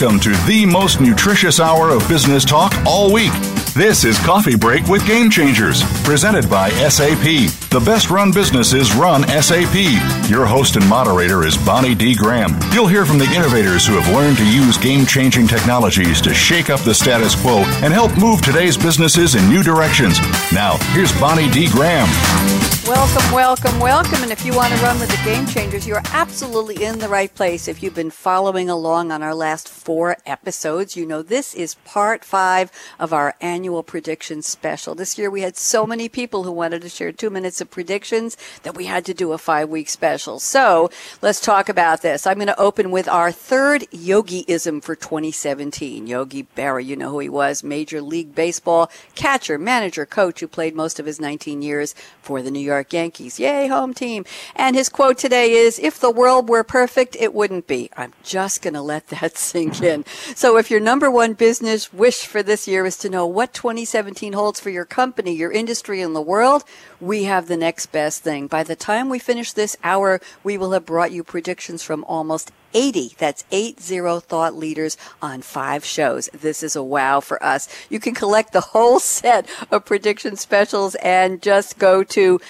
Welcome to the most nutritious hour of business talk all week. This is Coffee Break with Game Changers, presented by SAP. The best run businesses run SAP. Your host and moderator is Bonnie D. Graham. You'll hear from the innovators who have learned to use game changing technologies to shake up the status quo and help move today's businesses in new directions. Now, here's Bonnie D. Graham. Welcome, welcome, welcome. And if you want to run with the Game Changers, you're absolutely in the right place. If you've been following along on our last four episodes, you know this is part five of our annual prediction special. This year we had so many people who wanted to share two minutes of predictions that we had to do a five week special. So let's talk about this. I'm going to open with our third yogiism for 2017. Yogi Berra, you know who he was, Major League Baseball catcher, manager, coach who played most of his 19 years for the New York Yankees. Yay, home team. And his quote today is, if the world were perfect, it wouldn't be. I'm just going to let that sink in. So if your number one business wish for this year is to know what 2017 holds for your company, your industry, and the world, we have the next best thing. By the time we finish this hour, we will have brought you predictions from almost 80. That's 80 thought leaders on five shows. This is a wow for us. You can collect the whole set of prediction specials and just go to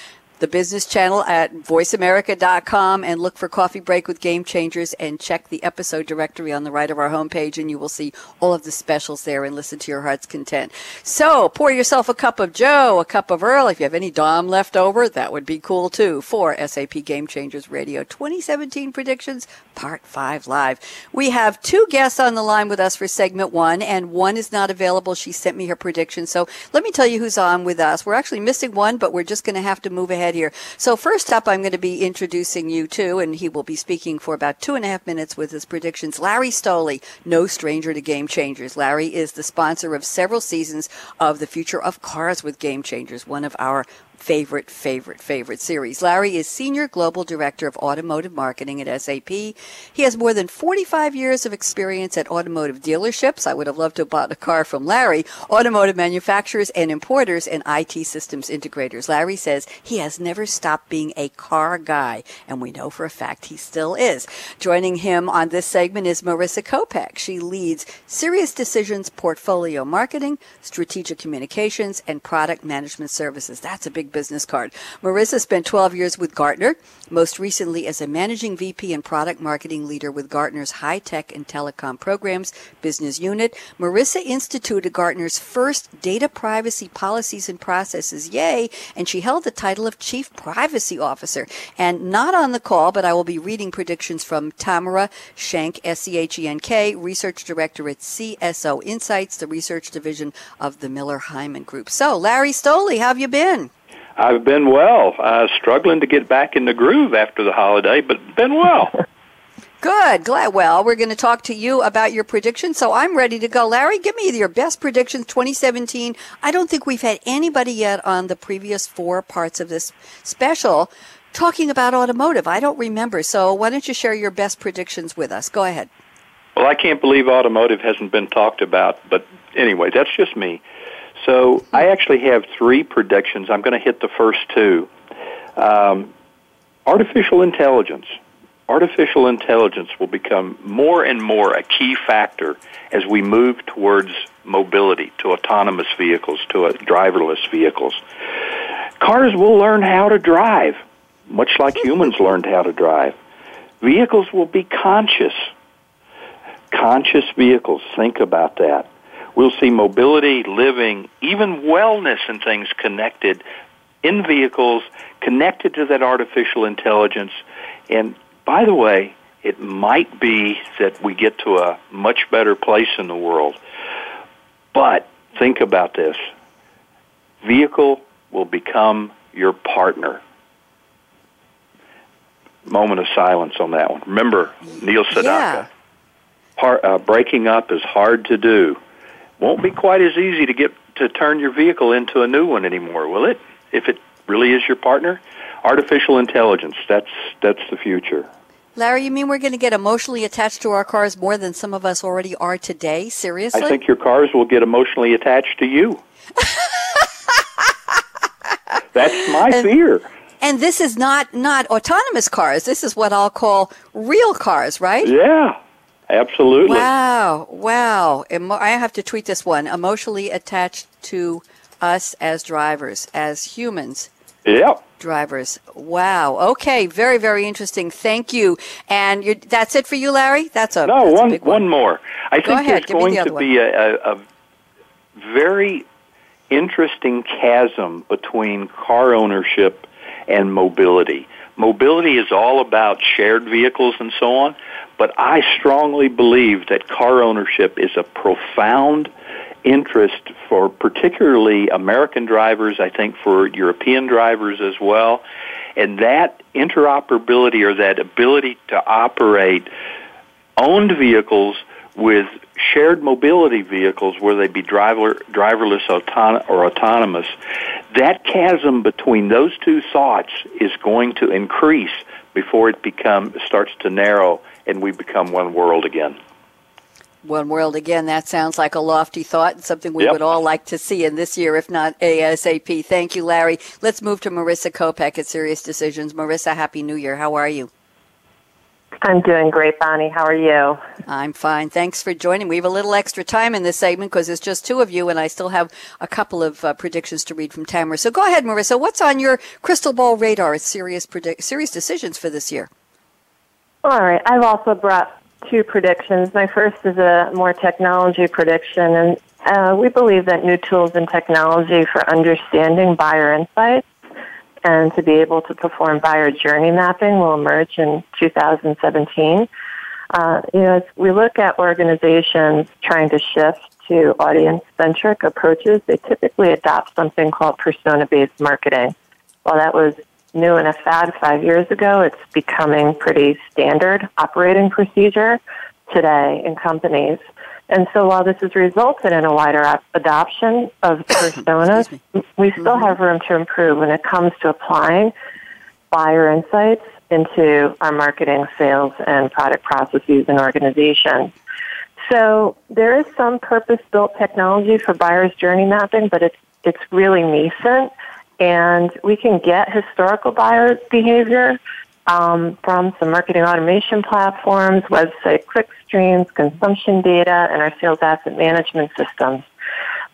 the business channel at voiceamerica.com and look for Coffee Break with Game Changers and check the episode directory on the right of our homepage and you will see all of the specials there and listen to your heart's content. So pour yourself a cup of Joe, a cup of Earl. If you have any Dom left over, that would be cool too for SAP Game Changers Radio 2017 predictions part five live. We have two guests on the line with us for segment one and one is not available. She sent me her prediction. So let me tell you who's on with us. We're actually missing one, but we're just going to have to move ahead ahead here. So first up, I'm going to be introducing you to, and he will be speaking for about two and a half minutes with his predictions. Larry Stoley, no stranger to Game Changers. Larry is the sponsor of several seasons of the Future of Cars with Game Changers, one of our favorite, favorite, favorite series. Larry is Senior Global Director of Automotive Marketing at SAP. He has more than 45 years of experience at automotive dealerships. I would have loved to have bought a car from Larry, automotive manufacturers and importers and IT systems integrators. Larry says he has never stopped being a car guy, and we know for a fact he still is. Joining him on this segment is Marissa Kopec. She leads Sirius Decisions Portfolio Marketing, Strategic Communications, and Product Management Services. That's a big business card. Marissa spent 12 years with Gartner, most recently as a managing VP and product marketing leader with Gartner's high tech and telecom programs business unit. Marissa instituted Gartner's first data privacy policies and processes. Yay! And she held the title of Chief Privacy Officer. And not on the call, but I will be reading predictions from Tamara Schenk, S-C-H-E-N-K, Research Director at CSO Insights, the research division of the Miller Heiman Group. So, Larry Stoley, how have you been? I've been well. Uh, struggling to get back in the groove after the holiday, but been well. Good, glad. Well, we're going to talk to you about your predictions. So I'm ready to go. Larry, give me your best predictions 2017. I don't think we've had anybody yet on the previous four parts of this special talking about automotive. I don't remember. So why don't you share your best predictions with us? Go ahead. Well, I can't believe automotive hasn't been talked about, but anyway, that's just me. So I actually have three predictions. I'm going to hit the first two. Um, artificial intelligence. Artificial intelligence will become more and more a key factor as we move towards mobility, to autonomous vehicles, to driverless vehicles. Cars will learn how to drive, much like humans learned how to drive. Vehicles will be conscious. Conscious vehicles, think about that. We'll see mobility, living, even wellness and things connected in vehicles, connected to that artificial intelligence. And by the way, it might be that we get to a much better place in the world. But think about this. vehicle will become your partner. Moment of silence on that one. Remember, Neil Sedaka. Yeah. Par, uh, breaking up is hard to do. Won't be quite as easy to get to turn your vehicle into a new one anymore, will it? If it really is your partner, artificial intelligence. That's that's the future. Larry, you mean we're going to get emotionally attached to our cars more than some of us already are today? Seriously? I think your cars will get emotionally attached to you. That's my and, fear. And this is not not autonomous cars. This is what I'll call real cars, right? Yeah. Absolutely. Wow. Wow. I have to tweet this one. Emotionally attached to us as drivers, as humans. Yep drivers. Wow. Okay. Very, very interesting. Thank you. And that's it for you, Larry? That's a no. That's one, a one. one more. I Go think ahead. there's going the to be a, a, a very interesting chasm between car ownership and mobility. Mobility is all about shared vehicles and so on, but I strongly believe that car ownership is a profound interest for particularly American drivers, I think for European drivers as well. And that interoperability or that ability to operate owned vehicles with shared mobility vehicles, whether they be driver, driverless auton- or autonomous, that chasm between those two thoughts is going to increase before it become starts to narrow and we become one world again. One world again, that sounds like a lofty thought and something we yep. would all like to see in this year, if not ASAP. Thank you, Larry. Let's move to Marissa Kopec at Sirius Decisions. Marissa, Happy New Year. How are you? I'm doing great, Bonnie. How are you? I'm fine. Thanks for joining. We have a little extra time in this segment because it's just two of you, and I still have a couple of uh, predictions to read from Tamara. So go ahead, Marissa. What's on your crystal ball radar? Sirius, predict- Sirius decisions for this year. All right. I've also brought two predictions. My first is a more technology prediction, and uh, we believe that new tools and technology for understanding buyer insights and to be able to perform buyer journey mapping will emerge in 2017. Uh, you know, as we look at organizations trying to shift to audience-centric approaches, they typically adopt something called persona-based marketing. While that was new and a fad five years ago. It's becoming pretty standard operating procedure today in companies. And so while this has resulted in a wider adoption of personas, we still mm-hmm. have room to improve when it comes to applying buyer insights into our marketing, sales, and product processes and organizations. So there is some purpose-built technology for buyer's journey mapping, but it's it's really nascent and we can get historical buyer behavior um, from some marketing automation platforms, website click streams, consumption data, and our sales asset management systems.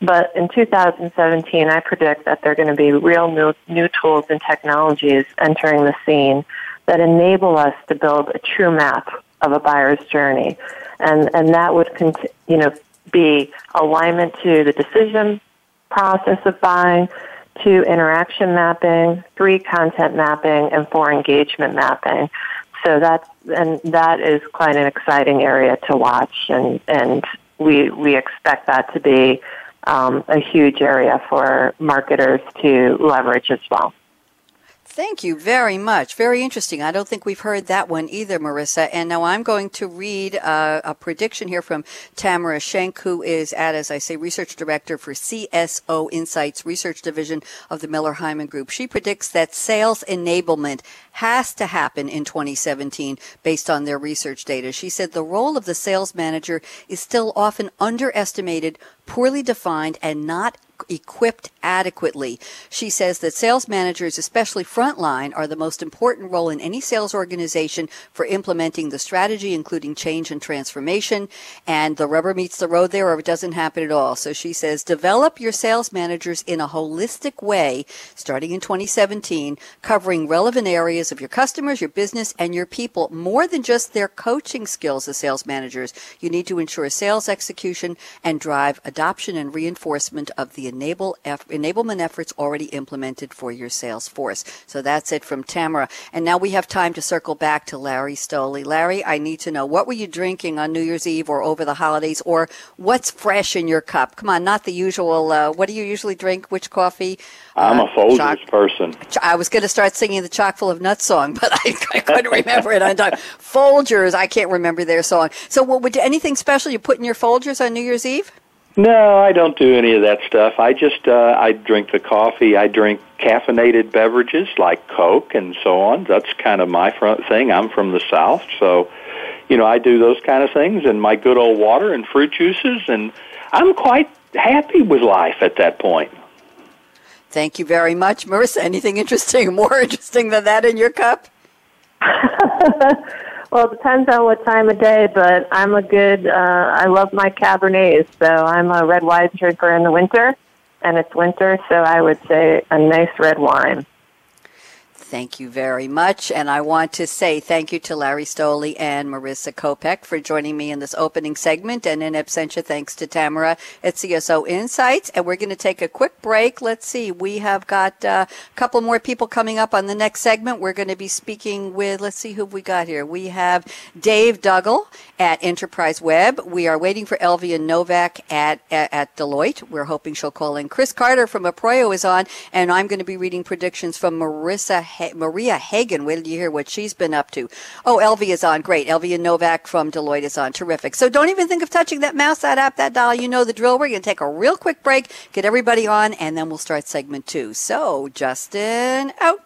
But in 2017, I predict that there are going to be real new, new tools and technologies entering the scene that enable us to build a true map of a buyer's journey. And, and that would, you know, be alignment to the decision process of buying, two, interaction mapping, three, content mapping, and four, engagement mapping. So that's, and that is quite an exciting area to watch, and, and we, we expect that to be um, a huge area for marketers to leverage as well. Thank you very much. Very interesting. I don't think we've heard that one either, Marissa. And now I'm going to read uh, a prediction here from Tamara Schenk, who is at, as I say, research director for CSO Insights Research Division of the Miller Heiman Group. She predicts that sales enablement has to happen in 2017 based on their research data. She said the role of the sales manager is still often underestimated, poorly defined, and not equipped adequately. She says that sales managers, especially frontline, are the most important role in any sales organization for implementing the strategy, including change and transformation. And the rubber meets the road there or it doesn't happen at all. So she says, develop your sales managers in a holistic way, starting in 2017, covering relevant areas of your customers, your business, and your people, more than just their coaching skills as sales managers. You need to ensure sales execution and drive adoption and reinforcement of the enable enablement efforts already implemented for your sales force. So that's it from Tamara. And now we have time to circle back to Larry Stoley. Larry, I need to know what were you drinking on New Year's Eve or over the holidays, or what's fresh in your cup? Come on, not the usual. Uh, what do you usually drink? Which coffee? I'm a Folgers chock, person. I was going to start singing the chock full of nuts song, but I, I couldn't remember it on time. Folgers, I can't remember their song. So, what would anything special you put in your Folgers on New Year's Eve? No, I don't do any of that stuff. I just uh, I drink the coffee. I drink caffeinated beverages like Coke and so on. That's kind of my front thing. I'm from the South, so you know I do those kind of things and my good old water and fruit juices, and I'm quite happy with life at that point. Thank you very much, Marissa. Anything interesting, more interesting than that in your cup? well, it depends on what time of day, but I'm a good, uh, I love my Cabernets, so I'm a red wine drinker in the winter, and it's winter, so I would say a nice red wine. Thank you very much. And I want to say thank you to Larry Stoley and Marissa Kopec for joining me in this opening segment. And in absentia, thanks to Tamara at CSO Insights. And we're going to take a quick break. Let's see. We have got uh, a couple more people coming up on the next segment. We're going to be speaking with, let's see who we got here. We have Dave Duggal at Enterprise Web. We are waiting for Elvia Novak at, at, at Deloitte. We're hoping she'll call in. Chris Carter from Aproyo is on. And I'm going to be reading predictions from Marissa Maria Hagen. Wait till you hear what she's been up to. Oh, Elvie is on. Great. Elvia Novak from Deloitte is on. Terrific. So don't even think of touching that mouse, that app, that dial. You know the drill. We're going to take a real quick break, get everybody on, and then we'll start segment two. So, Justin, out.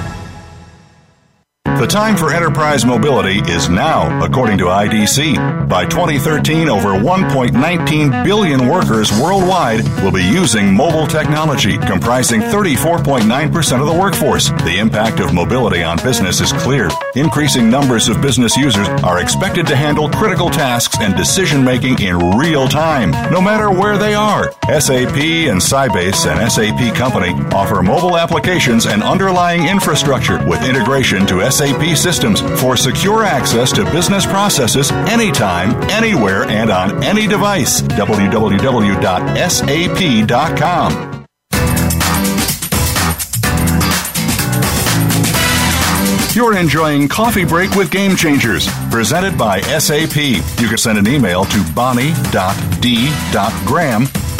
The time for enterprise mobility is now, according to IDC. By 2013, over 1.19 billion workers worldwide will be using mobile technology, comprising 34.9% of the workforce. The impact of mobility on business is clear. Increasing numbers of business users are expected to handle critical tasks and decision making in real time, no matter where they are. SAP and Sybase, an SAP company, offer mobile applications and underlying infrastructure with integration to SAP SAP systems for secure access to business processes anytime, anywhere, and on any device. www.sap.com. You're enjoying Coffee Break with Game Changers, presented by SAP. You can send an email to bonnie.d.graham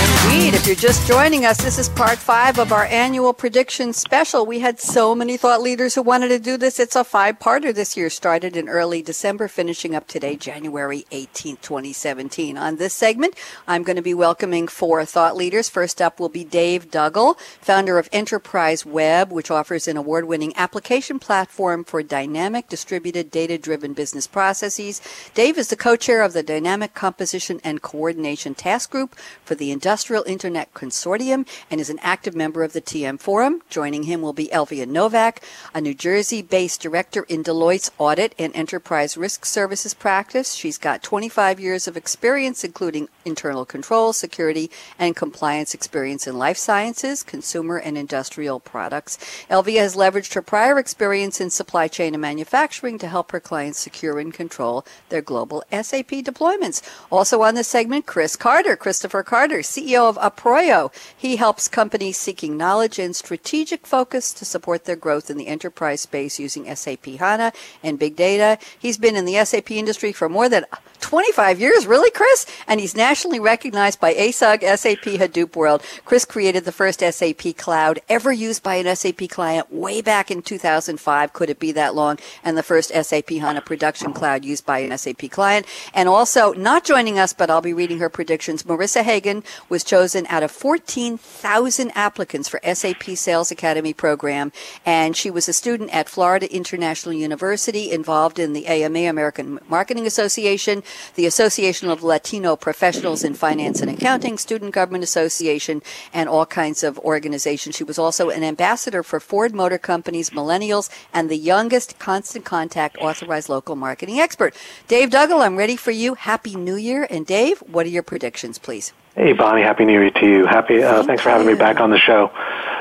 Indeed. If you're just joining us, this is part five of our annual prediction special. We had so many thought leaders who wanted to do this. It's a five-parter this year, started in early December, finishing up today, January 18th, 2017. On this segment, I'm going to be welcoming four thought leaders. First up will be Dave Duggal, founder of Enterprise Web, which offers an award-winning application platform for dynamic, distributed, data-driven business processes. Dave is the co-chair of the Dynamic Composition and Coordination Task Group for the Industrial Internet Consortium and is an active member of the TM Forum. Joining him will be Elvia Novak, a New Jersey based director in Deloitte's Audit and Enterprise Risk Services practice. She's got 25 years of experience, including internal control, security, and compliance experience in life sciences, consumer, and industrial products. Elvia has leveraged her prior experience in supply chain and manufacturing to help her clients secure and control their global SAP deployments. Also on this segment, Chris Carter, Christopher Carter, CEO of Aproyo. He helps companies seeking knowledge and strategic focus to support their growth in the enterprise space using SAP HANA and big data. He's been in the SAP industry for more than 25 years, really, Chris? And he's nationally recognized by ASUG, SAP Hadoop World. Chris created the first SAP cloud ever used by an SAP client way back in 2005. Could it be that long? And the first SAP HANA production cloud used by an SAP client. And also, not joining us, but I'll be reading her predictions, Marissa Hagen was chosen out of 14,000 applicants for SAP Sales Academy program. And she was a student at Florida International University involved in the AMA, American Marketing Association, the Association of Latino Professionals in Finance and Accounting, Student Government Association, and all kinds of organizations. She was also an ambassador for Ford Motor Company's Millennials and the youngest constant contact authorized local marketing expert. Dave Duggal, I'm ready for you. Happy New Year. And Dave, what are your predictions, please? Hey, Bonnie. Happy New Year to you. Happy. Uh, thanks for having me back on the show.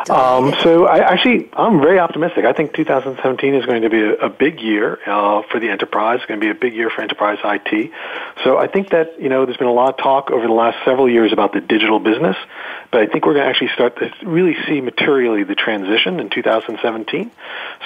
Um, so, I actually, I'm very optimistic. I think 2017 is going to be a, a big year uh, for the enterprise. It's going to be a big year for enterprise IT. So, I think that you know, there's been a lot of talk over the last several years about the digital business, but I think we're going to actually start to really see materially the transition in 2017.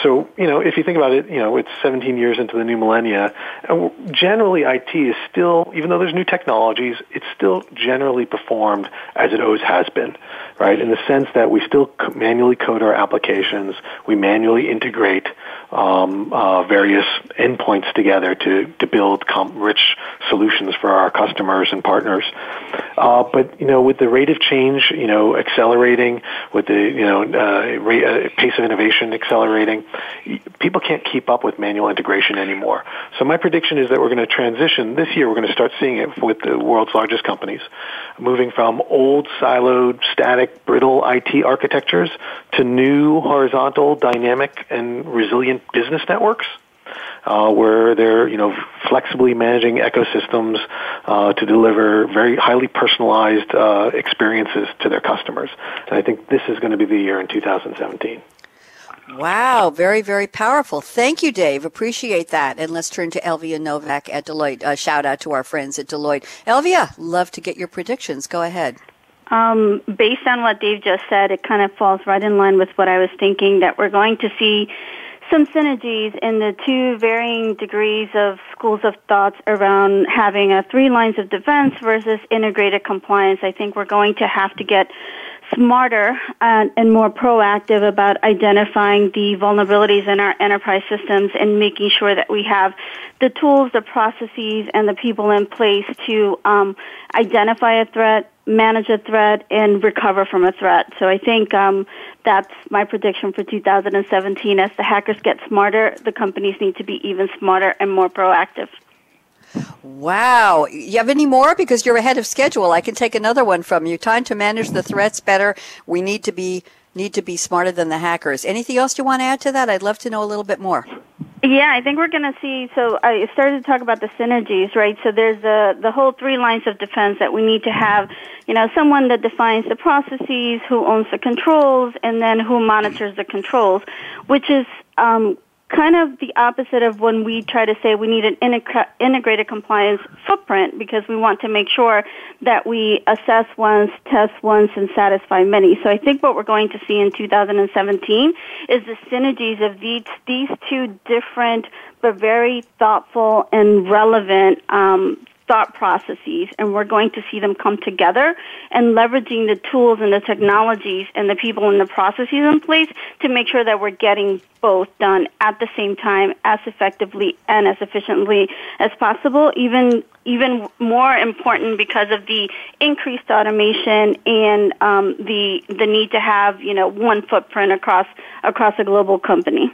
So, you know, if you think about it, you know, it's 17 years into the new millennia, and generally IT is still, even though there's new technologies, it's still generally performed as it always has been, right? In the sense that we still manually code our applications, we manually integrate um, uh, various endpoints together to to build rich solutions for our customers and partners. Uh, but you know, with the rate of change, you know, accelerating, with the you know uh, rate, uh, pace of innovation accelerating, people can't keep up with manual integration anymore. So my prediction is that we're going to transition this year. We're going to start seeing it with the world's largest companies, moving from old siloed, static, brittle IT architectures to new horizontal, dynamic, and resilient business networks. Uh, where they're you know flexibly managing ecosystems uh, to deliver very highly personalized uh, experiences to their customers. And I think this is going to be the year in 2017. Wow, very, very powerful. Thank you, Dave. Appreciate that. And let's turn to Elvia Novak at Deloitte. Uh, shout out to our friends at Deloitte. Elvia, love to get your predictions. Go ahead. Um, based on what Dave just said, it kind of falls right in line with what I was thinking that we're going to see some synergies in the two varying degrees of schools of thoughts around having a three lines of defense versus integrated compliance. I think we're going to have to get smarter and, and, more proactive about identifying the vulnerabilities in our enterprise systems and making sure that we have the tools, the processes, and the people in place to um, identify a threat, manage a threat, and recover from a threat. So I think um, that's my prediction for 2017. As the hackers get smarter, the companies need to be even smarter and more proactive. Wow. You have any more? Because you're ahead of schedule. I can take another one from you. Time to manage the threats better. We need to be need to be smarter than the hackers. Anything else you want to add to that? I'd love to know a little bit more. Yeah, I think we're going to see. So I started to talk about the synergies, right? So there's the the whole three lines of defense that we need to have. You know, someone that defines the processes, who owns the controls, and then who monitors the controls, which is um, kind of the opposite of when we try to say we need an integrated compliance footprint because we want to make sure that we assess once, test once, and satisfy many. So I think what we're going to see in 2017 is the synergies of these, these two different but very thoughtful and relevant um, thought processes and we're going to see them come together and leveraging the tools and the technologies and the people and the processes in place to make sure that we're getting both done at the same time as effectively and as efficiently as possible. Even even more important because of the increased automation and um, the the need to have you know one footprint across across a global company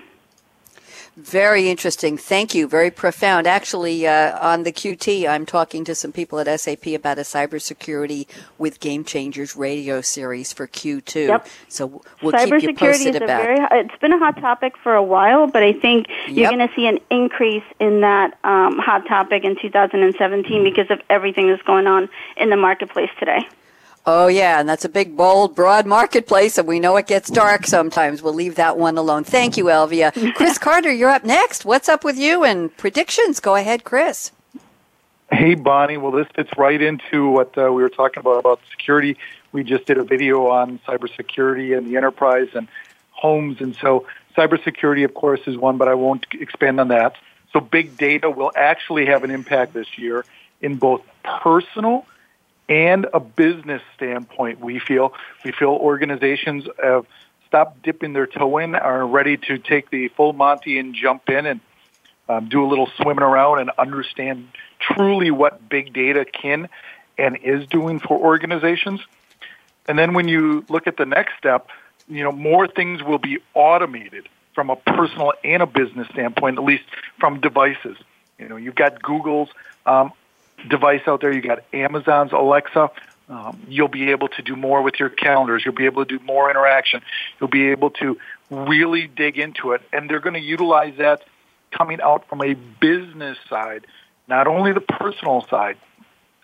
very interesting. Thank you. Very profound. Actually, uh, on the QT, I'm talking to some people at SAP about a cybersecurity with Game Changers radio series for Q2. Yep. So we'll keep you posted about. Very, it's been a hot topic for a while, but I think yep. you're going to see an increase in that um, hot topic in 2017 because of everything that's going on in the marketplace today. Oh, yeah, and that's a big, bold, broad marketplace, and we know it gets dark sometimes. We'll leave that one alone. Thank you, Elvia. Chris Carter, you're up next. What's up with you and predictions? Go ahead, Chris. Hey, Bonnie. Well, this fits right into what uh, we were talking about about security. We just did a video on cybersecurity and the enterprise and homes, and so cybersecurity, of course, is one, but I won't expand on that. So, big data will actually have an impact this year in both personal and a business standpoint. We feel we feel organizations have stopped dipping their toe in, are ready to take the full Monty and jump in and um, do a little swimming around and understand truly what big data can and is doing for organizations. And then when you look at the next step, you know, more things will be automated from a personal and a business standpoint, at least from devices. You know, you've got Google's um, device out there, you've got Amazon's Alexa. Um, you'll be able to do more with your calendars. You'll be able to do more interaction. You'll be able to really dig into it. And they're going to utilize that coming out from a business side, not only the personal side,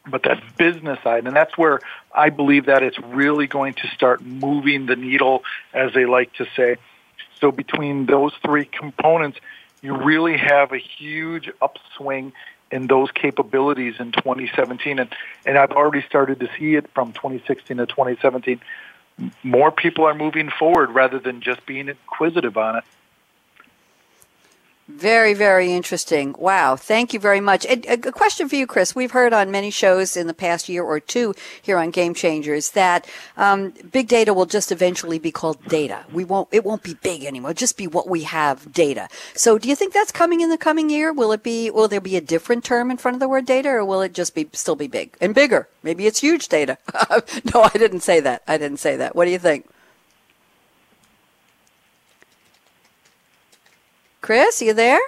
but that business side. And that's where I believe that it's really going to start moving the needle, as they like to say. So between those three components, you really have a huge upswing in those capabilities in 2017. And, and I've already started to see it from 2016 to 2017. More people are moving forward rather than just being inquisitive on it. Very, very interesting. Wow. Thank you very much. A, a, question for you, Chris. We've heard on many shows in the past year or two here on Game Changers that um, big data will just eventually be called data. We won't. It won't be big anymore. It'll just be what we have, data. So, do you think that's coming in the coming year? Will it be? Will there be a different term in front of the word data, or will it just be still be big and bigger? Maybe it's huge data. no, I didn't say that. I didn't say that. What do you think? Chris, you there?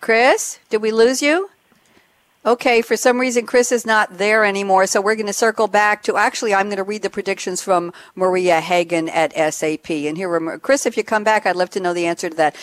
Chris, did we lose you? Okay, for some reason Chris is not there anymore, so we're going to circle back to actually I'm going to read the predictions from Maria Hagen at SAP. And here, Chris, if you come back, I'd love to know the answer to that.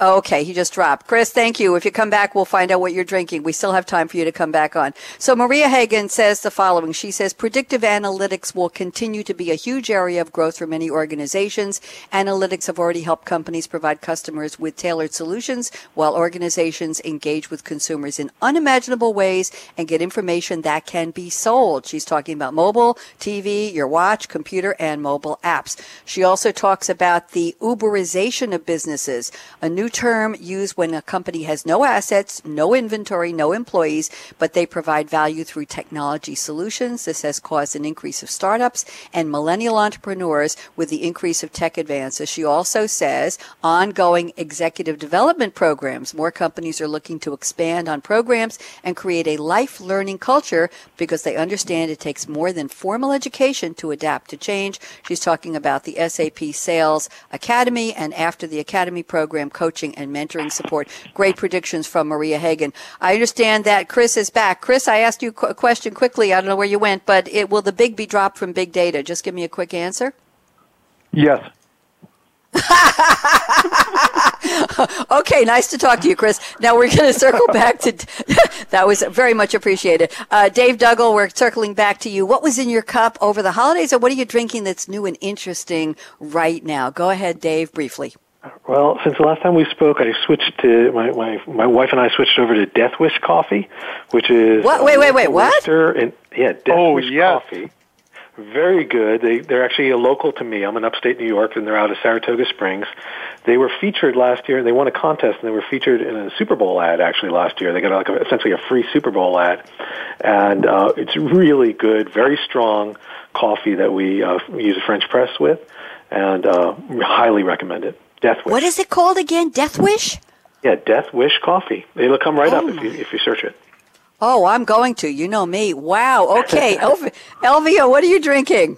Okay, he just dropped. Chris, thank you. If you come back, we'll find out what you're drinking. We still have time for you to come back on. So Maria Hagen says the following. She says predictive analytics will continue to be a huge area of growth for many organizations. Analytics have already helped companies provide customers with tailored solutions while organizations engage with consumers in unimaginable ways and get information that can be sold. She's talking about mobile, TV, your watch, computer, and mobile apps. She also talks about the Uberization of businesses, a new term used when a company has no assets, no inventory, no employees, but they provide value through technology solutions. This has caused an increase of startups and millennial entrepreneurs with the increase of tech advances. She also says ongoing executive development programs. More companies are looking to expand on programs and create a life learning culture because they understand it takes more than formal education to adapt to change. She's talking about the SAP Sales Academy and after the Academy program coaching coaching and mentoring support. Great predictions from Maria Hagen. I understand that Chris is back. Chris, I asked you a question quickly. I don't know where you went, but it, will the big be dropped from big data? Just give me a quick answer. Yes. okay, nice to talk to you, Chris. Now we're going to circle back to that was very much appreciated. Uh, Dave Duggal, we're circling back to you. What was in your cup over the holidays, or what are you drinking that's new and interesting right now? Go ahead, Dave, briefly. Well, since the last time we spoke, I switched to my my my wife and I switched over to Death Wish coffee, which is what? Wait, wait, wait, what? And yeah, Death oh, Wish yes. coffee. Very good. They they're actually a local to me. I'm in upstate New York, and they're out of Saratoga Springs. They were featured last year. And they won a contest, and they were featured in a Super Bowl ad actually last year. They got like a, essentially a free Super Bowl ad, and uh, it's really good, very strong coffee that we uh, use a French press with, and uh, highly recommend it. Death Wish. What is it called again? Death Wish? Yeah, Death Wish Coffee. It'll come right oh up if oh you if you search it. Oh, I'm going to. You know me. Wow. Okay, Elv- Elvia, what are you drinking?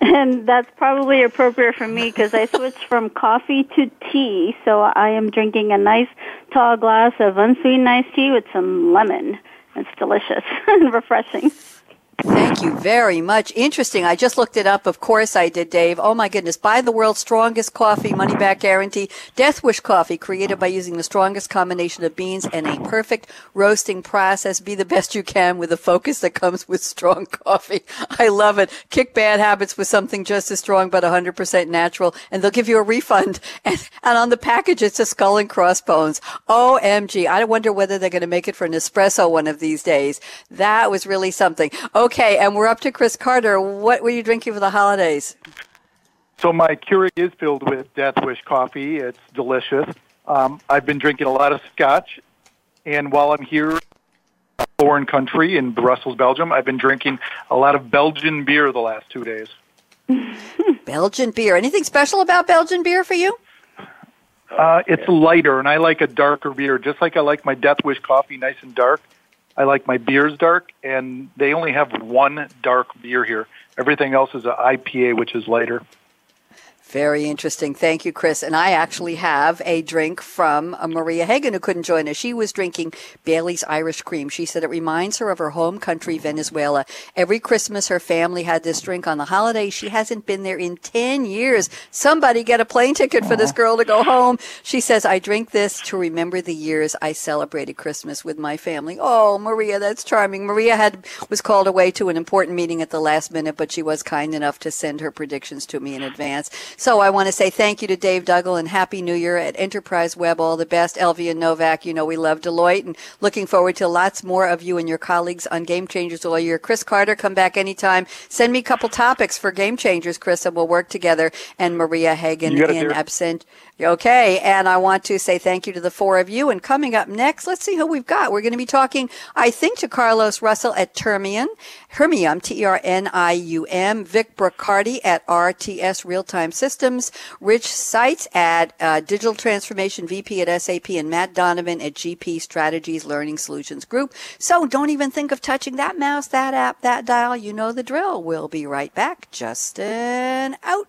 And that's probably appropriate for me because I switched from coffee to tea. So I am drinking a nice tall glass of unsweetened iced tea with some lemon. It's delicious and refreshing. Thank you very much. Interesting. I just looked it up. Of course I did, Dave. Oh my goodness. Buy the world's strongest coffee, money back guarantee. Death Wish coffee created by using the strongest combination of beans and a perfect roasting process. Be the best you can with the focus that comes with strong coffee. I love it. Kick bad habits with something just as strong, but 100% natural. And they'll give you a refund. And, and on the package, it's a skull and crossbones. OMG. I wonder whether they're going to make it for Nespresso one of these days. That was really something. Okay. Okay, and we're up to Chris Carter. What were you drinking for the holidays? So my Keurig is filled with Death Wish coffee. It's delicious. Um, I've been drinking a lot of scotch, and while I'm here, foreign country in Brussels, Belgium, I've been drinking a lot of Belgian beer the last two days. Belgian beer. Anything special about Belgian beer for you? Uh, it's lighter, and I like a darker beer. Just like I like my Death Wish coffee nice and dark, I like my beers dark, and they only have one dark beer here. Everything else is an IPA, which is lighter. Very interesting. Thank you, Chris. And I actually have a drink from uh, Maria Hagen who couldn't join us. She was drinking Bailey's Irish Cream. She said it reminds her of her home country, Venezuela. Every Christmas, her family had this drink on the holiday. She hasn't been there in 10 years. Somebody get a plane ticket for this girl to go home. She says, I drink this to remember the years I celebrated Christmas with my family. Oh, Maria, that's charming. Maria had, was called away to an important meeting at the last minute, but she was kind enough to send her predictions to me in advance. So I want to say thank you to Dave Duggal and Happy New Year at Enterprise Web. All the best. Elvia Novak, you know we love Deloitte and looking forward to lots more of you and your colleagues on Game Changers all year. Chris Carter, come back anytime. Send me a couple topics for Game Changers, Chris, and we'll work together. And Maria Hagen in absent. Okay, and I want to say thank you to the four of you. And coming up next, let's see who we've got. We're going to be talking, I think, to Carlos Russell at Termium, Hermium, T-E-R-N-I-U-M, Vic Brocardi at RTS Real Time Systems, Rich Seitz at uh, Digital Transformation VP at SAP, and Matt Donovan at GP Strategies Learning Solutions Group. So don't even think of touching that mouse, that app, that dial. You know the drill. We'll be right back. Justin out.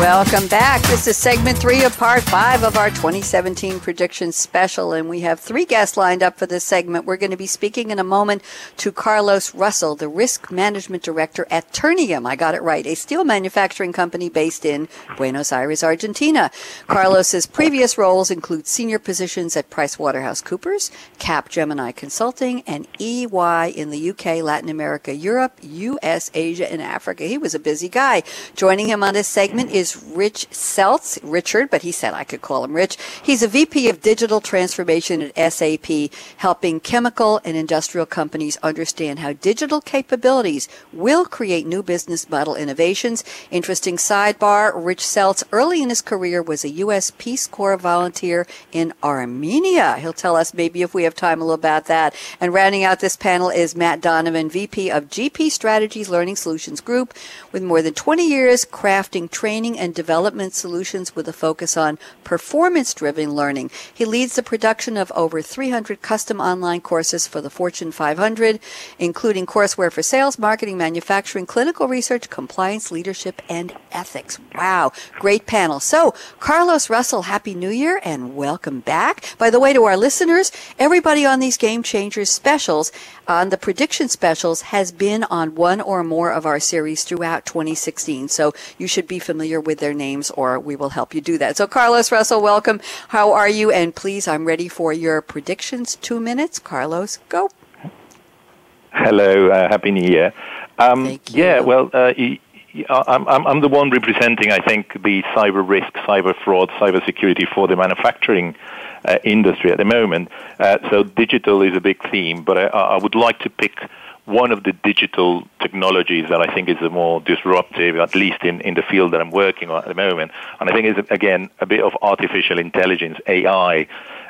Welcome back. This is segment three of part five of our 2017 prediction special, and we have three guests lined up for this segment. We're going to be speaking in a moment to Carlos Russell, the risk management director at Ternium. I got it right, a steel manufacturing company based in Buenos Aires, Argentina. Carlos's previous roles include senior positions at PricewaterhouseCoopers, Capgemini Consulting, and EY in the UK, Latin America, Europe, US, Asia, and Africa. He was a busy guy. Joining him on this segment is is Rich Seltz, Richard, but he said I could call him Rich. He's a VP of Digital Transformation at SAP, helping chemical and industrial companies understand how digital capabilities will create new business model innovations. Interesting sidebar, Rich Seltz early in his career was a U.S. Peace Corps volunteer in Armenia. He'll tell us maybe if we have time a little about that. And rounding out this panel is Matt Donovan, VP of GP Strategies Learning Solutions Group, with more than 20 years crafting training and development solutions with a focus on performance driven learning. He leads the production of over 300 custom online courses for the Fortune 500, including courseware for sales, marketing, manufacturing, clinical research, compliance, leadership, and ethics. Wow, great panel. So, Carlos Russell, Happy New Year and welcome back. By the way, to our listeners, everybody on these Game Changers specials, on the prediction specials, has been on one or more of our series throughout 2016. So you should be familiar with their names or we will help you do that. So Carlos Russell, welcome. How are you? And please, I'm ready for your predictions. Two minutes. Carlos, go. Hello, uh, Happy New Year. Um, yeah, well, uh, I'm, I'm, I'm the one representing, I think, the cyber risk, cyber fraud, cyber security for the manufacturing uh, industry at the moment. Uh, so digital is a big theme, but I, I would like to pick one of the digital technologies that I think is the more disruptive, at least in, in the field that I'm working on at the moment. And I think is again a bit of artificial intelligence, AI,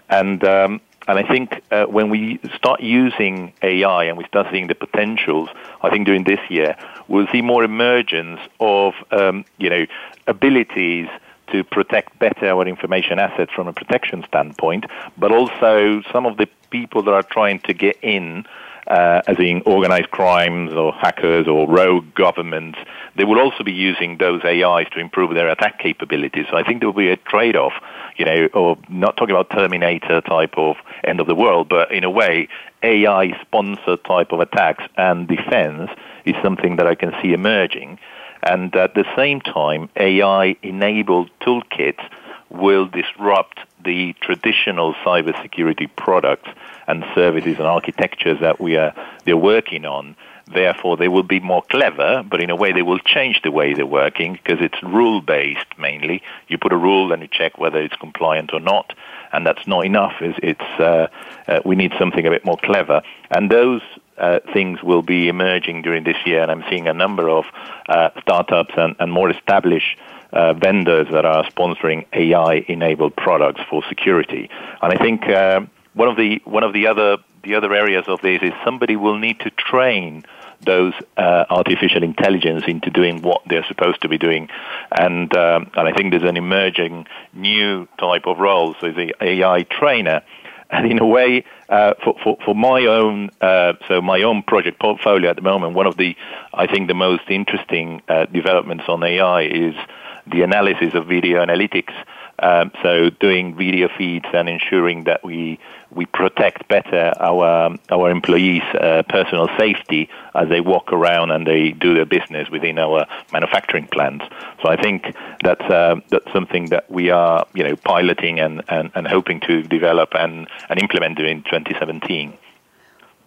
and um, and I think uh, when we start using AI and we start seeing the potentials, I think during this year we'll see more emergence of um, you know abilities to protect better our information assets from a protection standpoint, but also some of the people that are trying to get in uh, as in organized crimes or hackers or rogue governments, they will also be using those AIs to improve their attack capabilities. So I think there will be a trade-off, you know, or not talking about Terminator type of end of the world, but in a way, AI sponsored type of attacks and defense is something that I can see emerging. And at the same time, AI enabled toolkits will disrupt the traditional cybersecurity products and services and architectures that we are they're working on. Therefore, they will be more clever, but in a way, they will change the way they're working because it's rule based mainly. You put a rule and you check whether it's compliant or not, and that's not enough. It's, it's uh, uh, we need something a bit more clever, and those uh, things will be emerging during this year. And I'm seeing a number of uh, startups and, and more established uh, vendors that are sponsoring AI-enabled products for security. And I think uh, one of the one of the other the other areas of this is somebody will need to train those uh, artificial intelligence into doing what they're supposed to be doing, and um, and I think there's an emerging new type of role. So the AI trainer. And in a way, uh, for, for, for my own, uh, so my own project portfolio at the moment, one of the, I think the most interesting uh, developments on AI is the analysis of video analytics. Um, so doing video feeds and ensuring that we we protect better our our employees' uh, personal safety as they walk around and they do their business within our manufacturing plants. So I think that's uh, that's something that we are you know piloting and, and, and hoping to develop and, and implement in 2017.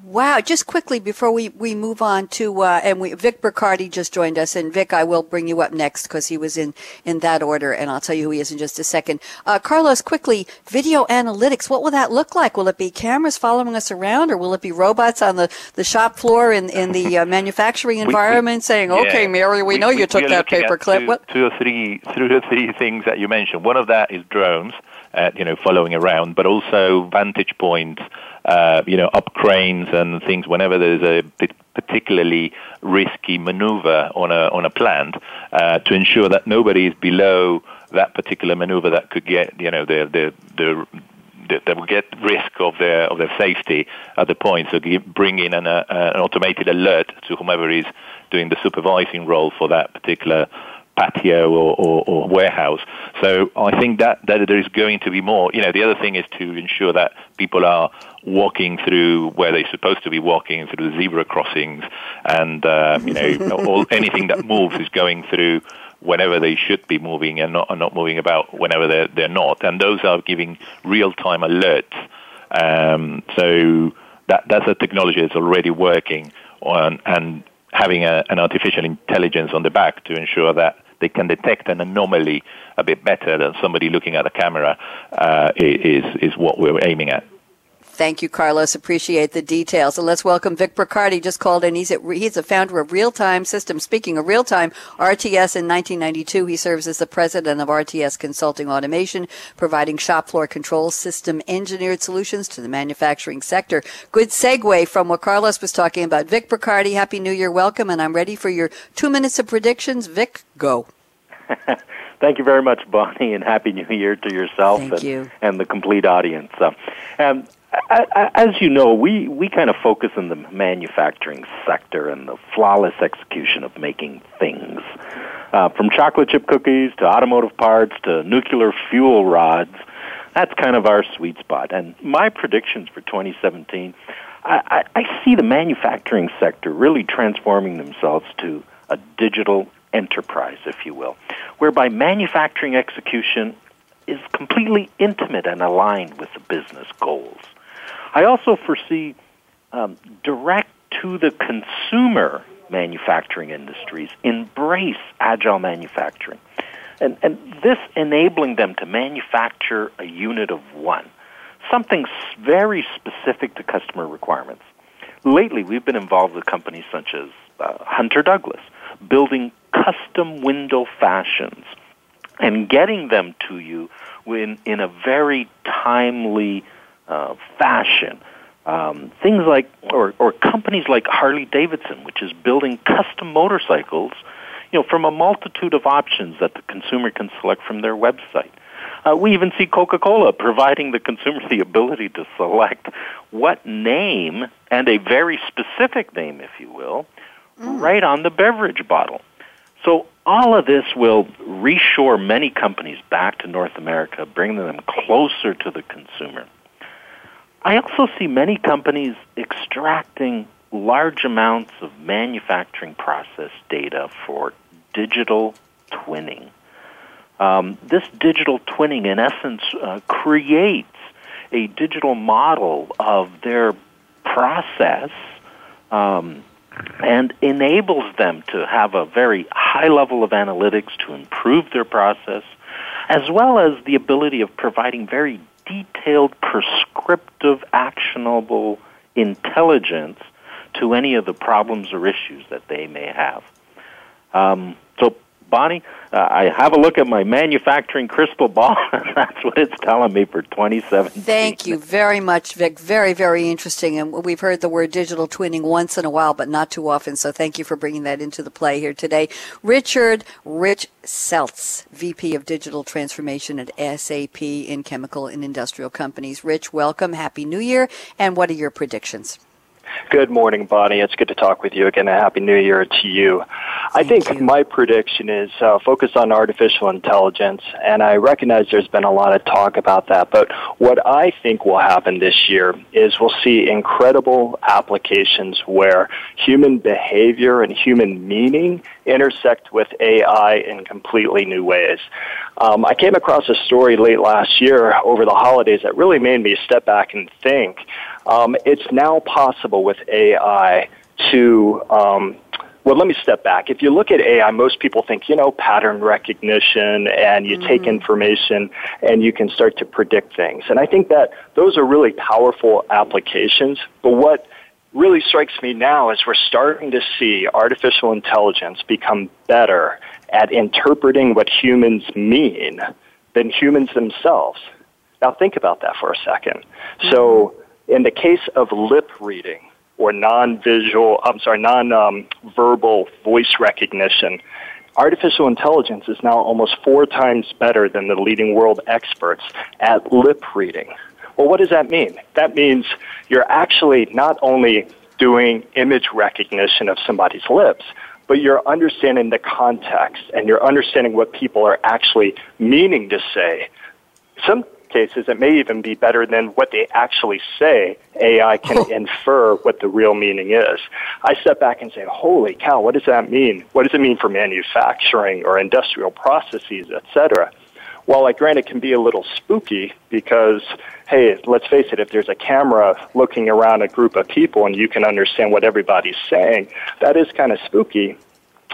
Wow. Just quickly before we, we move on to, uh, and we, Vic Briccardi just joined us. And Vic, I will bring you up next because he was in, in that order. And I'll tell you who he is in just a second. Uh, Carlos, quickly, video analytics. What will that look like? Will it be cameras following us around or will it be robots on the, the shop floor in, in the uh, manufacturing environment we, saying, okay, Mary, we, we know you took that paper clip. Two, what? two or three, two or three things that you mentioned. One of that is drones. Uh, you know, following around, but also vantage points uh, you know, up cranes and things whenever there's a particularly risky maneuver on a on a plant uh, to ensure that nobody is below that particular maneuver that could get you know the the the that will get risk of their of their safety at the point. So bring in an, uh, an automated alert to whomever is doing the supervising role for that particular patio or, or, or, warehouse. So I think that, that there is going to be more. You know, the other thing is to ensure that people are walking through where they're supposed to be walking through the zebra crossings, and uh, you know, all, anything that moves is going through whenever they should be moving and not, and not moving about whenever they're, they're not. And those are giving real-time alerts. Um, so that, that's a technology that's already working on, and having a, an artificial intelligence on the back to ensure that they can detect an anomaly a bit better than somebody looking at a camera uh, is, is what we're aiming at. Thank you, Carlos. Appreciate the details. And let's welcome Vic Briccardi. Just called in. He's, at, he's a founder of Real Time Systems. Speaking of real time, RTS in 1992, he serves as the president of RTS Consulting Automation, providing shop floor control system engineered solutions to the manufacturing sector. Good segue from what Carlos was talking about. Vic Briccardi, Happy New Year. Welcome. And I'm ready for your two minutes of predictions. Vic, go. Thank you very much, Bonnie, and Happy New Year to yourself and, you. and the complete audience. Uh, um, as you know, we, we kind of focus in the manufacturing sector and the flawless execution of making things. Uh, from chocolate chip cookies to automotive parts to nuclear fuel rods, that's kind of our sweet spot. And my predictions for 2017, I, I, I see the manufacturing sector really transforming themselves to a digital enterprise, if you will, whereby manufacturing execution is completely intimate and aligned with the business goals. I also foresee um, direct to the consumer manufacturing industries embrace agile manufacturing. And, and this enabling them to manufacture a unit of one, something very specific to customer requirements. Lately, we've been involved with companies such as uh, Hunter Douglas, building custom window fashions and getting them to you in, in a very timely uh, fashion. Um, things like, or, or companies like Harley Davidson, which is building custom motorcycles, you know, from a multitude of options that the consumer can select from their website. Uh, we even see Coca-Cola providing the consumer the ability to select what name and a very specific name, if you will, mm. right on the beverage bottle. So all of this will reshore many companies back to North America, bring them closer to the consumer. I also see many companies extracting large amounts of manufacturing process data for digital twinning. Um, this digital twinning, in essence, uh, creates a digital model of their process um, and enables them to have a very high level of analytics to improve their process, as well as the ability of providing very detailed, prescriptive, actionable intelligence to any of the problems or issues that they may have. Um, so Bonnie, uh, I have a look at my manufacturing crystal ball. That's what it's telling me for 2017. Thank you very much, Vic. Very, very interesting. And we've heard the word digital twinning once in a while, but not too often. So thank you for bringing that into the play here today. Richard Rich Seltz, VP of Digital Transformation at SAP in Chemical and Industrial Companies. Rich, welcome. Happy New Year. And what are your predictions? Good morning, Bonnie. It's good to talk with you again. A happy new year to you. Thank I think you. my prediction is uh, focused on artificial intelligence, and I recognize there's been a lot of talk about that. But what I think will happen this year is we'll see incredible applications where human behavior and human meaning intersect with AI in completely new ways. Um, I came across a story late last year over the holidays that really made me step back and think. Um, it's now possible with AI to um, well, let me step back. If you look at AI, most people think, you know, pattern recognition and you mm-hmm. take information and you can start to predict things. And I think that those are really powerful applications. But what really strikes me now is we're starting to see artificial intelligence become better at interpreting what humans mean than humans themselves. Now think about that for a 2nd mm-hmm. So in the case of lip reading or non-visual, I'm sorry, non-verbal um, voice recognition, artificial intelligence is now almost four times better than the leading world experts at lip reading. Well, what does that mean? That means you're actually not only doing image recognition of somebody's lips, but you're understanding the context and you're understanding what people are actually meaning to say. Some cases, it may even be better than what they actually say. AI can infer what the real meaning is. I step back and say, holy cow, what does that mean? What does it mean for manufacturing or industrial processes, et cetera? While I grant it can be a little spooky because, hey, let's face it, if there's a camera looking around a group of people and you can understand what everybody's saying, that is kind of spooky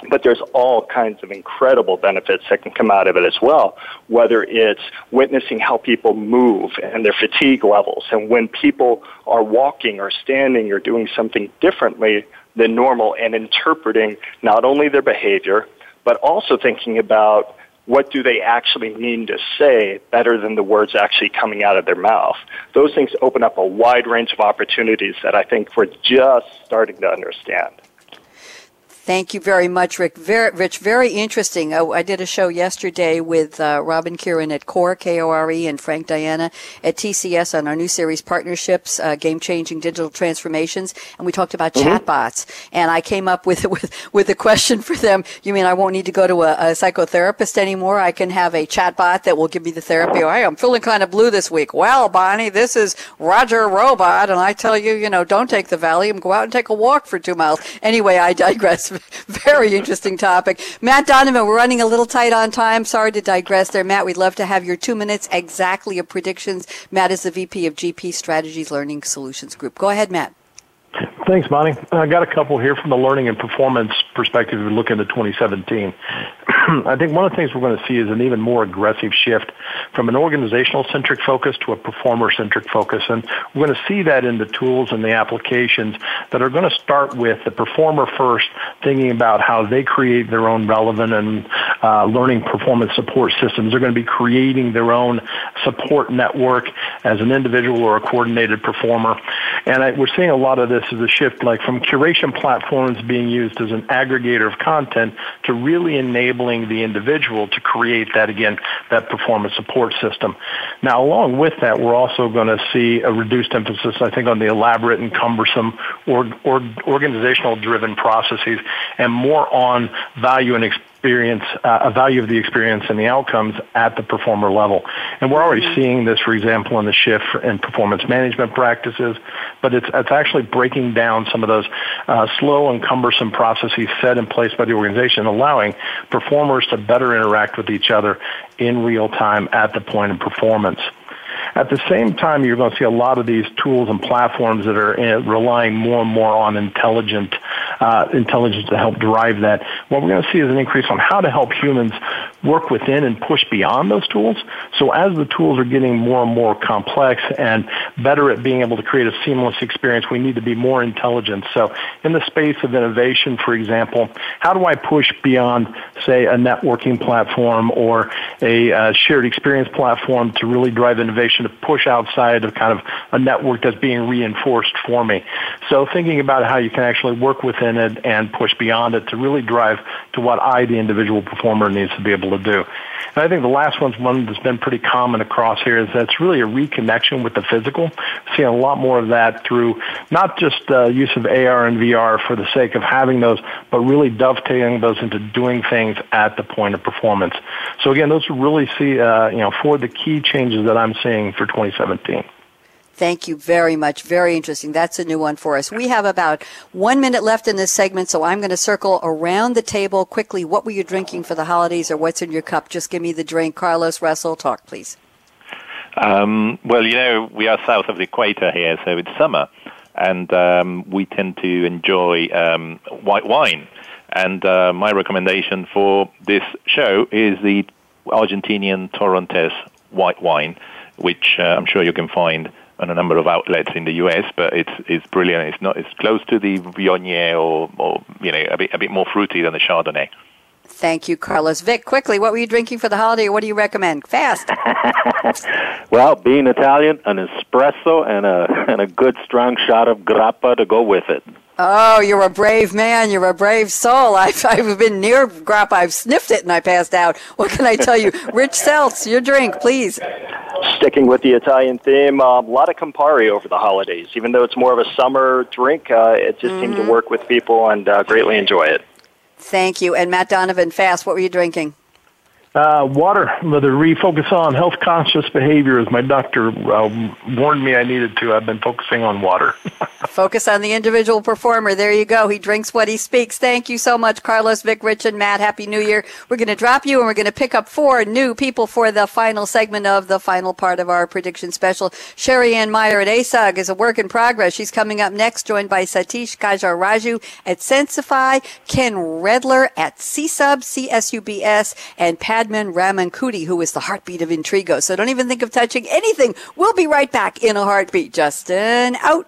but there's all kinds of incredible benefits that can come out of it as well, whether it's witnessing how people move and their fatigue levels, and when people are walking or standing or doing something differently than normal, and interpreting not only their behavior, but also thinking about what do they actually mean to say better than the words actually coming out of their mouth. Those things open up a wide range of opportunities that I think we're just starting to understand. Thank you very much, Rick. Very, Rich, very interesting. I, I did a show yesterday with uh, Robin Kieran at Core, K-O-R-E, and Frank Diana at TCS on our new series Partnerships, uh, Game-Changing Digital Transformations, and we talked about mm-hmm. chatbots. And I came up with, with, with a question for them. You mean I won't need to go to a, a psychotherapist anymore? I can have a chatbot that will give me the therapy. Oh, hey, I'm feeling kind of blue this week. Well, Bonnie, this is Roger Robot, and I tell you, you know, don't take the Valium, go out and take a walk for two miles. Anyway, I digress. Very interesting topic. Matt Donovan, we're running a little tight on time. Sorry to digress there. Matt, we'd love to have your two minutes exactly of predictions. Matt is the VP of GP Strategies Learning Solutions Group. Go ahead, Matt. Thanks, Bonnie. I got a couple here from the learning and performance perspective. We look into 2017. I think one of the things we're going to see is an even more aggressive shift from an organizational centric focus to a performer centric focus. And we're going to see that in the tools and the applications that are going to start with the performer first, thinking about how they create their own relevant and uh, learning performance support systems. They're going to be creating their own support network as an individual or a coordinated performer. And I, we're seeing a lot of this as a shift like from curation platforms being used as an aggregator of content to really enabling the individual to create that again, that performance support system. Now along with that, we're also going to see a reduced emphasis, I think, on the elaborate and cumbersome or, or organizational driven processes and more on value and experience experience, uh, a value of the experience and the outcomes at the performer level. And we're already mm-hmm. seeing this, for example, in the shift in performance management practices, but it's, it's actually breaking down some of those uh, slow and cumbersome processes set in place by the organization, allowing performers to better interact with each other in real time at the point of performance. At the same time, you're going to see a lot of these tools and platforms that are uh, relying more and more on intelligent uh, intelligence to help drive that. What we're going to see is an increase on how to help humans work within and push beyond those tools. So as the tools are getting more and more complex and better at being able to create a seamless experience, we need to be more intelligent. So in the space of innovation, for example, how do I push beyond, say, a networking platform or a uh, shared experience platform to really drive innovation to push outside of kind of a network that's being reinforced for me? So thinking about how you can actually work within it and push beyond it to really drive to what I, the individual performer, needs to be able to do. And I think the last one's one that's been pretty common across here is that it's really a reconnection with the physical. Seeing a lot more of that through not just uh, use of AR and VR for the sake of having those, but really dovetailing those into doing things at the point of performance. So again, those really see, uh, you know, for the key changes that I'm seeing for 2017. Thank you very much. Very interesting. That's a new one for us. We have about one minute left in this segment, so I'm going to circle around the table quickly. What were you drinking for the holidays or what's in your cup? Just give me the drink. Carlos Russell, talk, please. Um, well, you know, we are south of the equator here, so it's summer, and um, we tend to enjoy um, white wine. And uh, my recommendation for this show is the Argentinian Torrontés white wine, which uh, I'm sure you can find on a number of outlets in the US, but it's it's brilliant. It's not it's close to the Viognier or, or you know a bit a bit more fruity than the Chardonnay. Thank you, Carlos. Vic, quickly, what were you drinking for the holiday, what do you recommend? Fast. well, being Italian, an espresso and a and a good strong shot of grappa to go with it. Oh, you're a brave man. You're a brave soul. I've, I've been near grappa. I've sniffed it and I passed out. What can I tell you? Rich Seltz, your drink, please. Sticking with the Italian theme, uh, a lot of Campari over the holidays. Even though it's more of a summer drink, uh, it just mm-hmm. seemed to mm-hmm. work with people and uh, greatly enjoy it. Thank you. And Matt Donovan, fast, what were you drinking? Uh, water, whether refocus on health conscious behavior, as my doctor uh, warned me I needed to. I've been focusing on water. Focus on the individual performer. There you go. He drinks what he speaks. Thank you so much, Carlos, Vic, Rich, and Matt. Happy New Year. We're going to drop you and we're going to pick up four new people for the final segment of the final part of our prediction special. Sherry Ann Meyer at ASUG is a work in progress. She's coming up next, joined by Satish Gajaraju at Sensify, Ken Redler at CSUB, CSUBS, and Padman Ramankutty, who is the heartbeat of Intrigo. So don't even think of touching anything. We'll be right back in a heartbeat. Justin out.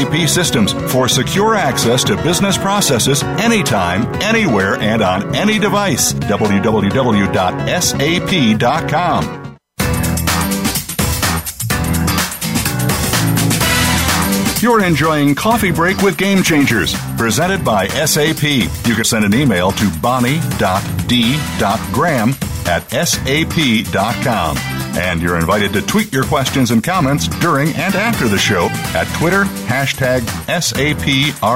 SAP systems for secure access to business processes anytime, anywhere, and on any device. www.sap.com. You're enjoying Coffee Break with Game Changers, presented by SAP. You can send an email to bonnie.d.graham at sap.com. And you're invited to tweet your questions and comments during and after the show at Twitter, hashtag SAPRADIO.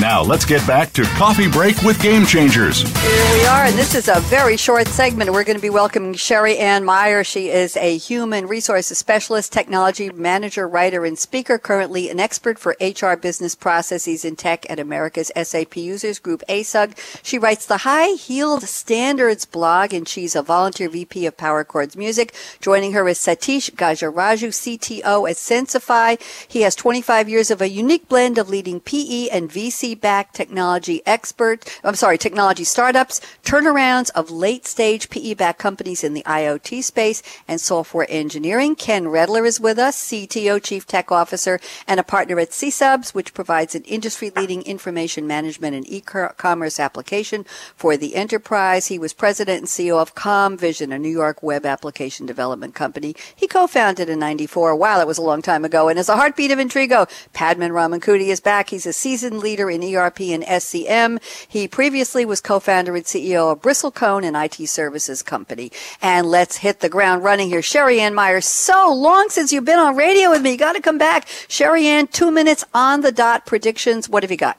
Now, let's get back to Coffee Break with Game Changers. Here we are, and this is a very short segment. We're going to be welcoming Sherry Ann Meyer. She is a human resources specialist, technology manager, writer, and speaker, currently an expert for HR business processes in tech at America's SAP Users Group, ASUG. She writes the High Heeled Standards blog, and she's a volunteer VP of Power Chords Music. Joining her is Satish Gajaraju, CTO at Sensify. He has 25 years of a unique blend of leading PE and VC PE-backed technology expert, I'm sorry, technology startups, turnarounds of late-stage PE-backed companies in the IoT space and software engineering. Ken Redler is with us, CTO, Chief Tech Officer, and a partner at CSUBS, which provides an industry-leading information management and e-commerce application for the enterprise. He was president and CEO of ComVision, a New York web application development company. He co-founded in 94. Wow, that was a long time ago. And as a heartbeat of Intrigo, Padman Ramankutty is back. He's a seasoned leader in ERP and SCM. He previously was co-founder and CEO of Bristlecone, an IT services company. And let's hit the ground running here. Sherry Ann Meyer, so long since you've been on radio with me. You got to come back. Sherry Ann, two minutes on the dot predictions. What have you got?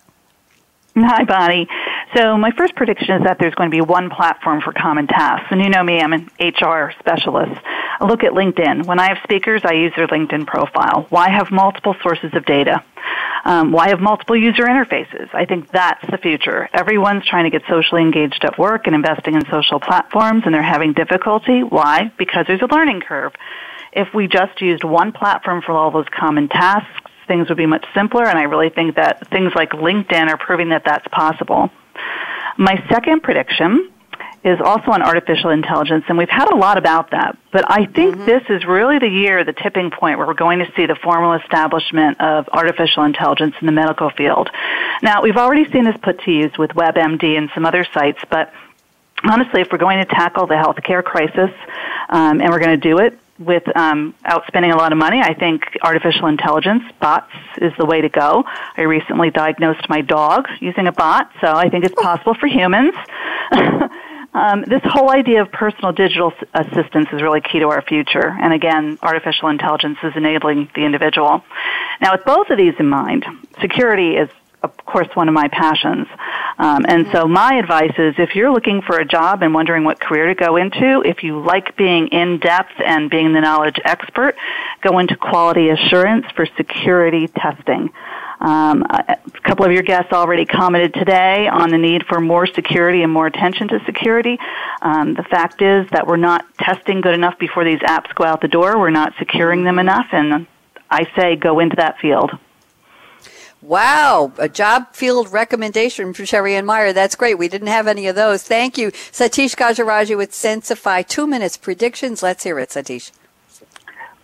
Hi, Bonnie. So my first prediction is that there's going to be one platform for common tasks. And you know me, I'm an HR specialist. I look at LinkedIn. When I have speakers, I use their LinkedIn profile. Why have multiple sources of data? Um, why have multiple user interfaces? I think that's the future. Everyone's trying to get socially engaged at work and investing in social platforms, and they're having difficulty. Why? Because there's a learning curve. If we just used one platform for all those common tasks, things would be much simpler, and I really think that things like LinkedIn are proving that that's possible. My second prediction is also on artificial intelligence, and we've had a lot about that. But I think mm-hmm. this is really the year, the tipping point, where we're going to see the formal establishment of artificial intelligence in the medical field. Now, we've already seen this put to use with WebMD and some other sites, but honestly, if we're going to tackle the healthcare crisis, um, and we're going to do it with um, outspending a lot of money, I think artificial intelligence, bots, is the way to go. I recently diagnosed my dog using a bot, so I think it's possible for humans. um, this whole idea of personal digital assistance is really key to our future. And again, artificial intelligence is enabling the individual. Now, with both of these in mind, security is of course, one of my passions. Um, and so my advice is if you're looking for a job and wondering what career to go into, if you like being in depth and being the knowledge expert, go into quality assurance for security testing. Um, a couple of your guests already commented today on the need for more security and more attention to security. Um, the fact is that we're not testing good enough before these apps go out the door. We're not securing them enough, and I say go into that field. Wow, a job field recommendation from Sherry Ann Meyer. That's great. We didn't have any of those. Thank you. Satish Gajaraju with Sensify. Two minutes predictions. Let's hear it, Satish.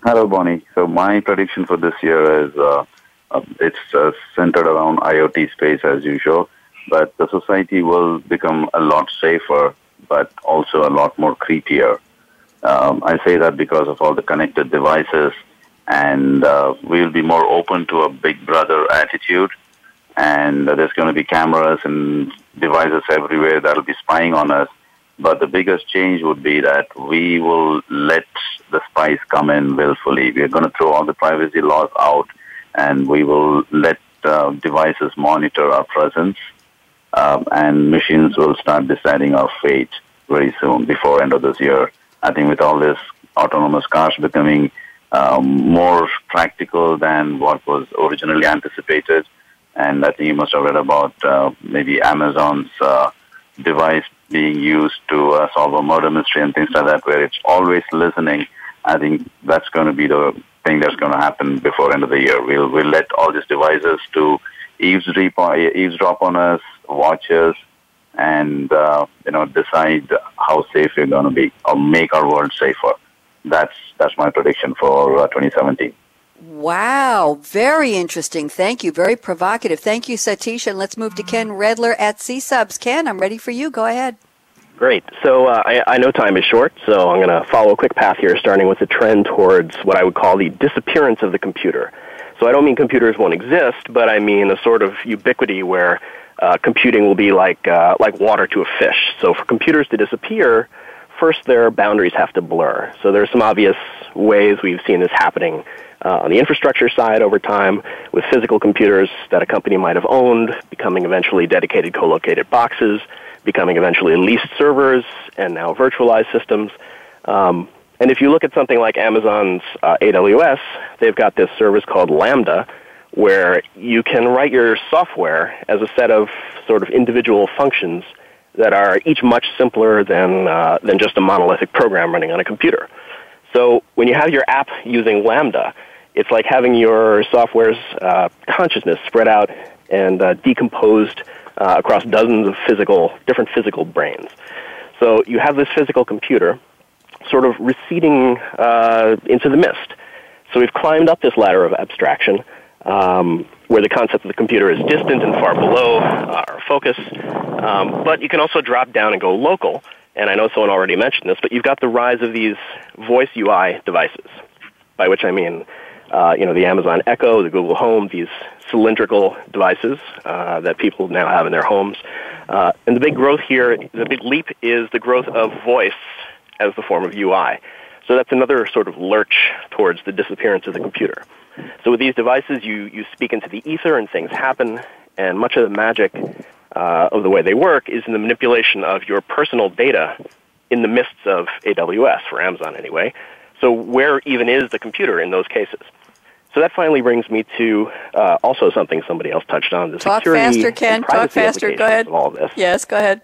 Hello, Bonnie. So my prediction for this year is uh, uh, it's uh, centered around IoT space as usual, but the society will become a lot safer, but also a lot more creepier. Um, I say that because of all the connected devices and uh, we'll be more open to a big brother attitude. And uh, there's going to be cameras and devices everywhere that'll be spying on us. But the biggest change would be that we will let the spies come in willfully. We're going to throw all the privacy laws out, and we will let uh, devices monitor our presence. um, and machines will start deciding our fate very soon, before end of this year. I think with all this autonomous cars becoming um, more practical than what was originally anticipated, and I think you must have read about uh, maybe Amazon's uh, device being used to uh, solve a murder mystery and things like that, where it's always listening. I think that's going to be the that's going to happen before end of the year. We'll we'll let all these devices to eavesdrop eavesdrop on us, watch us, and uh, you know decide how safe we're going to be or make our world safer. That's that's my prediction for uh, 2017. Wow, very interesting. Thank you. Very provocative. Thank you, Satish. And let's move to Ken Redler at C Subs. Ken, I'm ready for you. Go ahead. Great. So uh, I, I know time is short, so I'm going to follow a quick path here, starting with the trend towards what I would call the disappearance of the computer. So I don't mean computers won't exist, but I mean a sort of ubiquity where uh, computing will be like uh, like water to a fish. So for computers to disappear, first their boundaries have to blur. So there are some obvious ways we've seen this happening uh, on the infrastructure side over time with physical computers that a company might have owned becoming eventually dedicated co-located boxes, becoming eventually leased servers, and now virtualized systems. Um, and if you look at something like Amazon's uh, AWS, they've got this service called Lambda, where you can write your software as a set of sort of individual functions that are each much simpler than uh, than just a monolithic program running on a computer. So when you have your app using Lambda, it's like having your software's uh, consciousness spread out and uh, decomposed uh, across dozens of physical different physical brains. So you have this physical computer sort of receding uh, into the mist. So we've climbed up this ladder of abstraction um, where the concept of the computer is distant and far below uh, our focus. Um, but you can also drop down and go local. And I know someone already mentioned this, but you've got the rise of these voice UI devices, by which I mean, uh, you know, the Amazon Echo, the Google Home, these cylindrical devices uh, that people now have in their homes. Uh, and the big growth here, the big leap is the growth of voice as the form of UI. So that's another sort of lurch towards the disappearance of the computer. So with these devices, you, you speak into the ether and things happen, and much of the magic uh, of the way they work is in the manipulation of your personal data in the midst of AWS, for Amazon anyway. So where even is the computer in those cases? So that finally brings me to uh, also something somebody else touched on: the Talk security faster, Ken. Talk faster. Go ahead. Of all this. Yes, go ahead.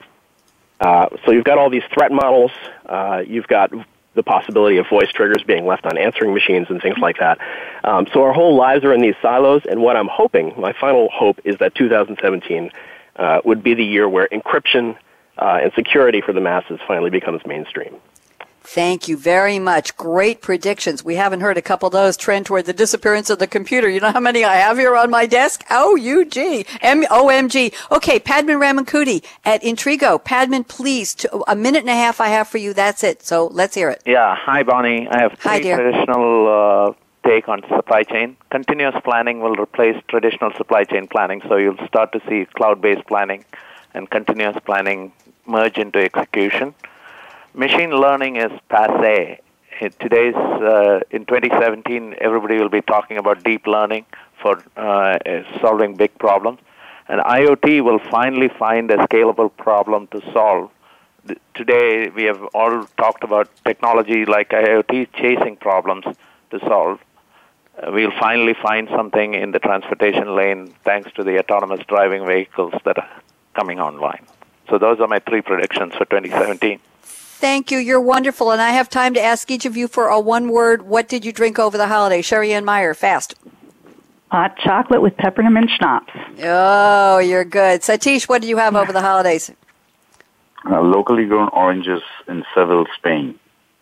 Uh, so you've got all these threat models. Uh, you've got the possibility of voice triggers being left on answering machines and things like that. Um, so our whole lives are in these silos, and what I'm hoping, my final hope, is that 2017 uh, would be the year where encryption uh, and security for the masses finally becomes mainstream. Thank you very much. Great predictions. We haven't heard a couple of those trend toward the disappearance of the computer. You know how many I have here on my desk? O-U-G. M-O-M-G. Okay, Padman Ramankutty at Intrigo. Padman, please, a minute and a half I have for you. That's it. So let's hear it. Yeah. Hi, Bonnie. I have three traditional uh, take on supply chain. Continuous planning will replace traditional supply chain planning, so you'll start to see cloud-based planning and continuous planning merge into execution. Machine learning is passe. In today's uh, in 2017, everybody will be talking about deep learning for uh, solving big problems, and IoT will finally find a scalable problem to solve. Today, we have all talked about technology like IoT chasing problems to solve. Uh, we'll finally find something in the transportation lane thanks to the autonomous driving vehicles that are coming online. So those are my three predictions for 2017. Thank you. You're wonderful. And I have time to ask each of you for a one word. What did you drink over the holiday? Sherry Ann Meyer, fast. Hot chocolate with peppermint schnapps. Oh, you're good. Satish, what did you have over the holidays? Uh, locally grown oranges in Seville, Spain.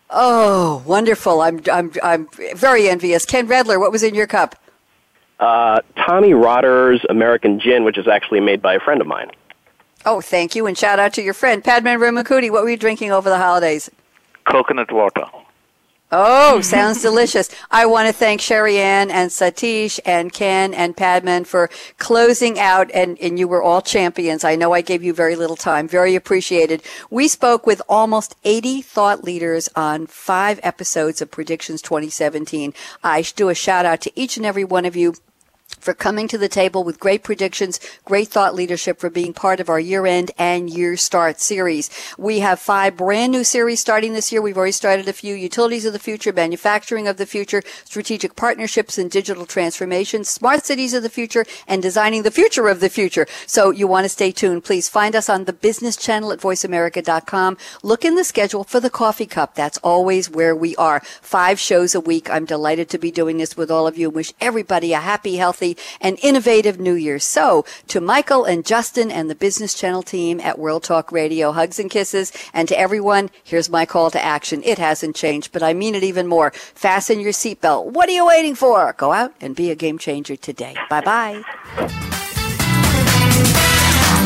Oh, wonderful. I'm, I'm, I'm very envious. Ken Redler, what was in your cup? Uh, Tommy Rotter's American Gin, which is actually made by a friend of mine. Oh, thank you. And shout out to your friend. Padman Ramankutty, what were you drinking over the holidays? Coconut water. Oh, sounds delicious. I want to thank Sherry Ann and Satish and Ken and Padman for closing out, and, and you were all champions. I know I gave you very little time. Very appreciated. We spoke with almost 80 thought leaders on five episodes of Predictions 2017. I do a shout out to each and every one of you for coming to the table with great predictions, great thought leadership for being part of our year end and year start series. We have five brand new series starting this year. We've already started a few utilities of the future, manufacturing of the future, strategic partnerships and digital transformation, smart cities of the future, and designing the future of the future. So you want to stay tuned. Please find us on the business channel at voiceamerica.com. Look in the schedule for the coffee cup. That's always where we are. Five shows a week. I'm delighted to be doing this with all of you. Wish everybody a happy, and innovative New Year. So to Michael and Justin and the Business Channel team at World Talk Radio, hugs and kisses. And to everyone, here's my call to action. It hasn't changed, but I mean it even more. Fasten your seatbelt. What are you waiting for? Go out and be a game changer today. Bye bye.